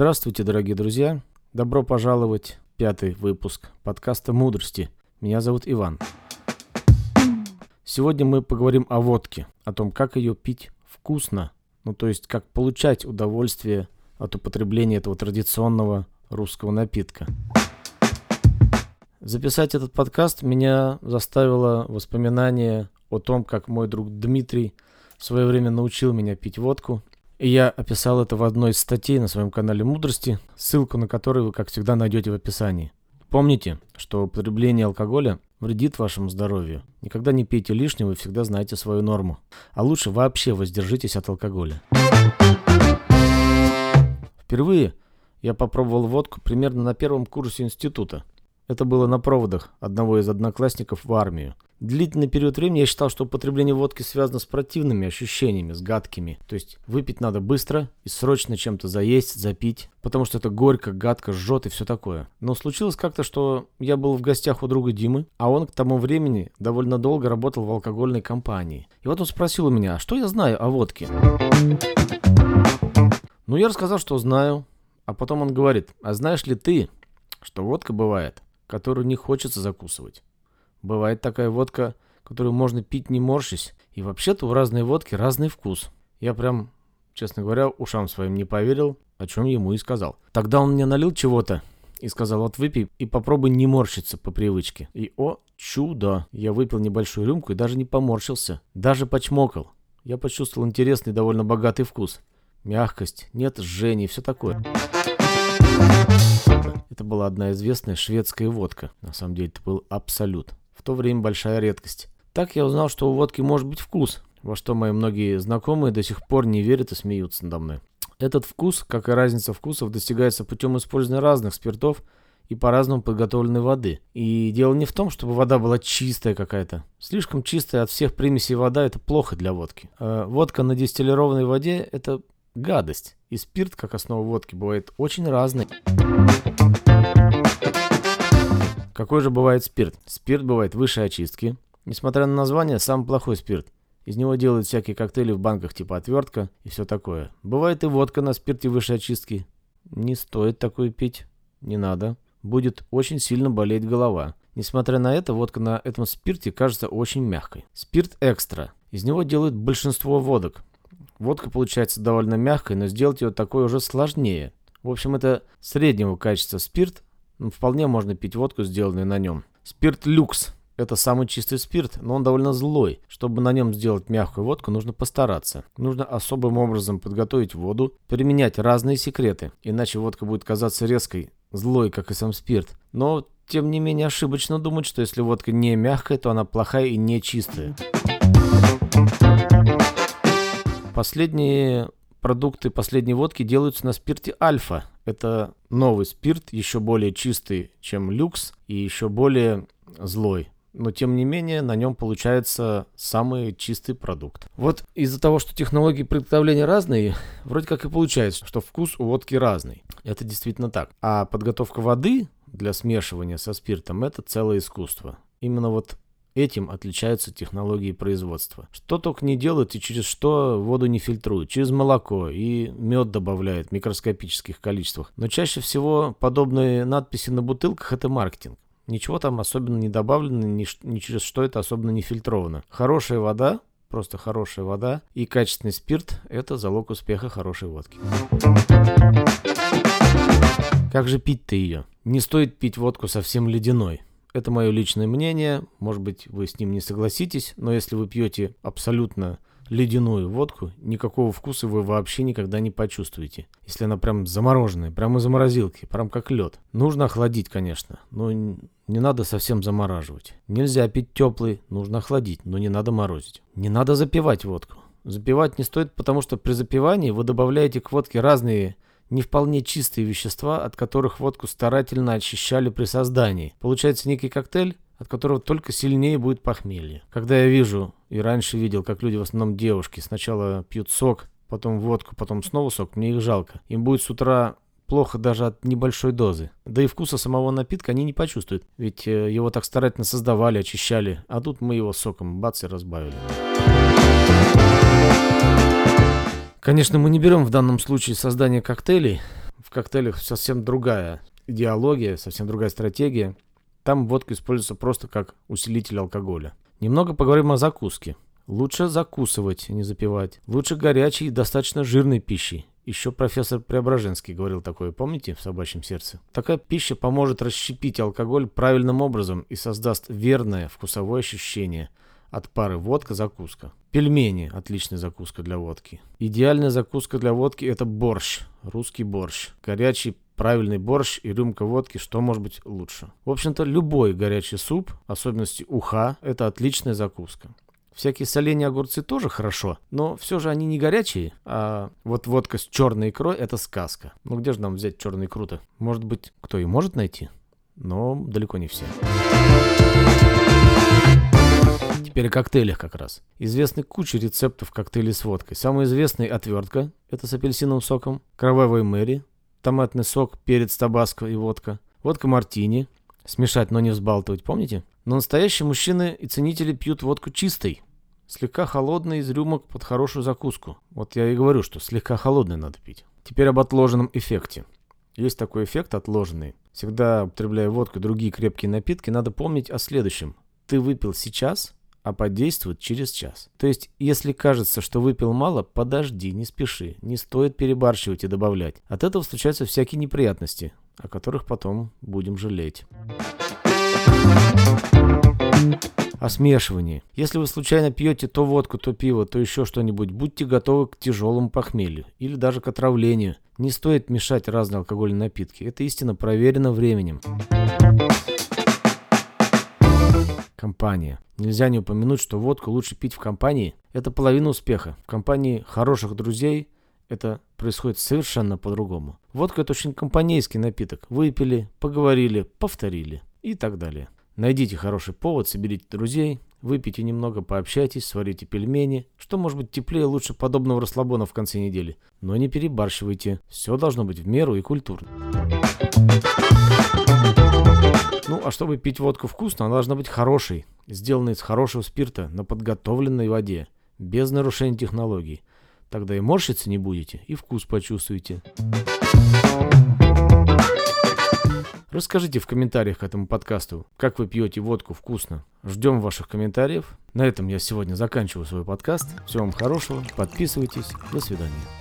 Здравствуйте, дорогие друзья! Добро пожаловать в пятый выпуск подкаста «Мудрости». Меня зовут Иван. Сегодня мы поговорим о водке, о том, как ее пить вкусно, ну то есть как получать удовольствие от употребления этого традиционного русского напитка. Записать этот подкаст меня заставило воспоминание о том, как мой друг Дмитрий в свое время научил меня пить водку. Я описал это в одной из статей на своем канале Мудрости, ссылку на которую вы, как всегда, найдете в описании. Помните, что употребление алкоголя вредит вашему здоровью. Никогда не пейте лишнего и всегда знайте свою норму. А лучше вообще воздержитесь от алкоголя. Впервые я попробовал водку примерно на первом курсе института. Это было на проводах одного из одноклассников в армию. Длительный период времени я считал, что употребление водки связано с противными ощущениями, с гадкими. То есть выпить надо быстро и срочно чем-то заесть, запить, потому что это горько, гадко, жжет и все такое. Но случилось как-то, что я был в гостях у друга Димы, а он к тому времени довольно долго работал в алкогольной компании. И вот он спросил у меня, а что я знаю о водке? Ну, я рассказал, что знаю. А потом он говорит, а знаешь ли ты, что водка бывает которую не хочется закусывать. Бывает такая водка, которую можно пить не морщись, и вообще-то у разной водки разный вкус. Я прям, честно говоря, ушам своим не поверил, о чем ему и сказал. Тогда он мне налил чего-то и сказал, вот выпей и попробуй не морщиться по привычке. И о, чудо! Я выпил небольшую рюмку и даже не поморщился, даже почмокал. Я почувствовал интересный, довольно богатый вкус. Мягкость, нет жжения и все такое. Это была одна известная шведская водка. На самом деле это был абсолют. В то время большая редкость. Так я узнал, что у водки может быть вкус, во что мои многие знакомые до сих пор не верят и смеются надо мной. Этот вкус, как и разница вкусов, достигается путем использования разных спиртов и по-разному подготовленной воды. И дело не в том, чтобы вода была чистая какая-то. Слишком чистая от всех примесей вода – это плохо для водки. А водка на дистиллированной воде – это гадость. И спирт, как основа водки, бывает очень разный. Какой же бывает спирт? Спирт бывает высшей очистки. Несмотря на название, самый плохой спирт. Из него делают всякие коктейли в банках типа отвертка и все такое. Бывает и водка на спирте высшей очистки. Не стоит такое пить. Не надо. Будет очень сильно болеть голова. Несмотря на это, водка на этом спирте кажется очень мягкой. Спирт экстра. Из него делают большинство водок. Водка получается довольно мягкой, но сделать ее такой уже сложнее. В общем, это среднего качества спирт, вполне можно пить водку, сделанную на нем. Спирт люкс. Это самый чистый спирт, но он довольно злой. Чтобы на нем сделать мягкую водку, нужно постараться. Нужно особым образом подготовить воду, применять разные секреты, иначе водка будет казаться резкой, злой, как и сам спирт. Но, тем не менее, ошибочно думать, что если водка не мягкая, то она плохая и не чистая. Последние продукты последней водки делаются на спирте альфа. Это новый спирт, еще более чистый, чем люкс, и еще более злой. Но тем не менее на нем получается самый чистый продукт. Вот из-за того, что технологии приготовления разные, вроде как и получается, что вкус у водки разный. Это действительно так. А подготовка воды для смешивания со спиртом это целое искусство. Именно вот Этим отличаются технологии производства. Что только не делают и через что воду не фильтруют. Через молоко и мед добавляют в микроскопических количествах. Но чаще всего подобные надписи на бутылках это маркетинг. Ничего там особенно не добавлено, ни, ни через что это особенно не фильтровано. Хорошая вода, просто хорошая вода и качественный спирт – это залог успеха хорошей водки. Как же пить-то ее? Не стоит пить водку совсем ледяной. Это мое личное мнение, может быть, вы с ним не согласитесь, но если вы пьете абсолютно ледяную водку, никакого вкуса вы вообще никогда не почувствуете. Если она прям замороженная, прямо из морозилки, прям как лед. Нужно охладить, конечно, но не надо совсем замораживать. Нельзя пить теплый, нужно охладить, но не надо морозить. Не надо запивать водку. Запивать не стоит, потому что при запивании вы добавляете к водке разные не вполне чистые вещества, от которых водку старательно очищали при создании. Получается некий коктейль, от которого только сильнее будет похмелье. Когда я вижу, и раньше видел, как люди, в основном девушки, сначала пьют сок, потом водку, потом снова сок, мне их жалко. Им будет с утра плохо даже от небольшой дозы. Да и вкуса самого напитка они не почувствуют, ведь э, его так старательно создавали, очищали, а тут мы его соком бац и разбавили. Конечно, мы не берем в данном случае создание коктейлей. в коктейлях совсем другая идеология, совсем другая стратегия. Там водка используется просто как усилитель алкоголя. Немного поговорим о закуске. Лучше закусывать, а не запивать. Лучше горячей и достаточно жирной пищей. Еще профессор Преображенский говорил такое, помните, в «Собачьем сердце»? Такая пища поможет расщепить алкоголь правильным образом и создаст верное вкусовое ощущение от пары водка-закуска. Пельмени – отличная закуска для водки. Идеальная закуска для водки – это борщ, русский борщ. Горячий правильный борщ и рюмка водки, что может быть лучше? В общем-то, любой горячий суп, особенности уха, это отличная закуска. Всякие соленья огурцы тоже хорошо, но все же они не горячие, а вот водка с черной икрой – это сказка. Ну где же нам взять черную икру-то? Может быть, кто и может найти, но далеко не все. Теперь о коктейлях как раз. Известны куча рецептов коктейлей с водкой. Самый известный отвертка, это с апельсиновым соком, кровавый мэри, томатный сок, перец, табаско и водка, водка мартини, смешать, но не взбалтывать, помните? Но настоящие мужчины и ценители пьют водку чистой, слегка холодной из рюмок под хорошую закуску. Вот я и говорю, что слегка холодной надо пить. Теперь об отложенном эффекте. Есть такой эффект отложенный. Всегда употребляя водку и другие крепкие напитки, надо помнить о следующем. Ты выпил сейчас, а подействует через час. То есть, если кажется, что выпил мало, подожди, не спеши, не стоит перебарщивать и добавлять. От этого случаются всякие неприятности, о которых потом будем жалеть. О смешивании. Если вы случайно пьете то водку, то пиво, то еще что-нибудь, будьте готовы к тяжелому похмелью или даже к отравлению. Не стоит мешать разные алкогольные напитки. Это истинно проверено временем. Компания. Нельзя не упомянуть, что водку лучше пить в компании. Это половина успеха. В компании хороших друзей это происходит совершенно по-другому. Водка это очень компанейский напиток. Выпили, поговорили, повторили и так далее. Найдите хороший повод, соберите друзей, выпейте немного, пообщайтесь, сварите пельмени. Что может быть теплее лучше подобного расслабона в конце недели? Но не перебарщивайте. Все должно быть в меру и культурно. Ну, а чтобы пить водку вкусно, она должна быть хорошей, сделанной из хорошего спирта на подготовленной воде, без нарушения технологий. Тогда и морщиться не будете, и вкус почувствуете. Расскажите в комментариях к этому подкасту, как вы пьете водку вкусно. Ждем ваших комментариев. На этом я сегодня заканчиваю свой подкаст. Всего вам хорошего, подписывайтесь. До свидания.